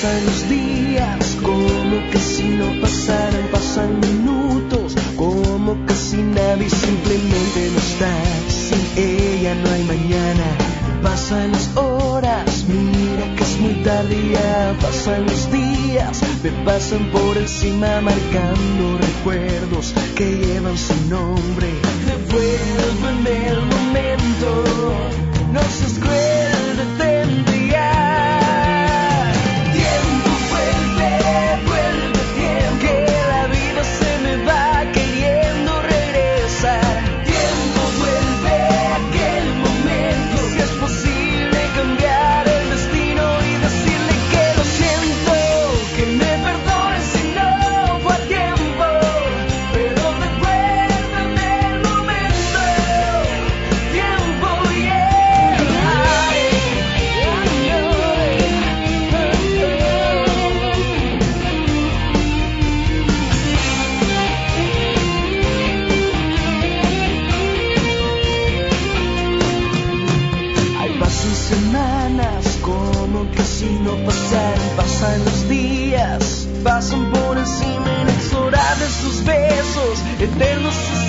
Pasan los días como que si no pasaran, pasan minutos como que si nadie simplemente no está. Sin ella no hay mañana. Pasan las horas, mira que es muy tarde. Pasan los días, me pasan por encima marcando recuerdos que llevan su nombre. Como que si no pasaran, pasan los días, pasan por encima inexorables sus besos, eternos su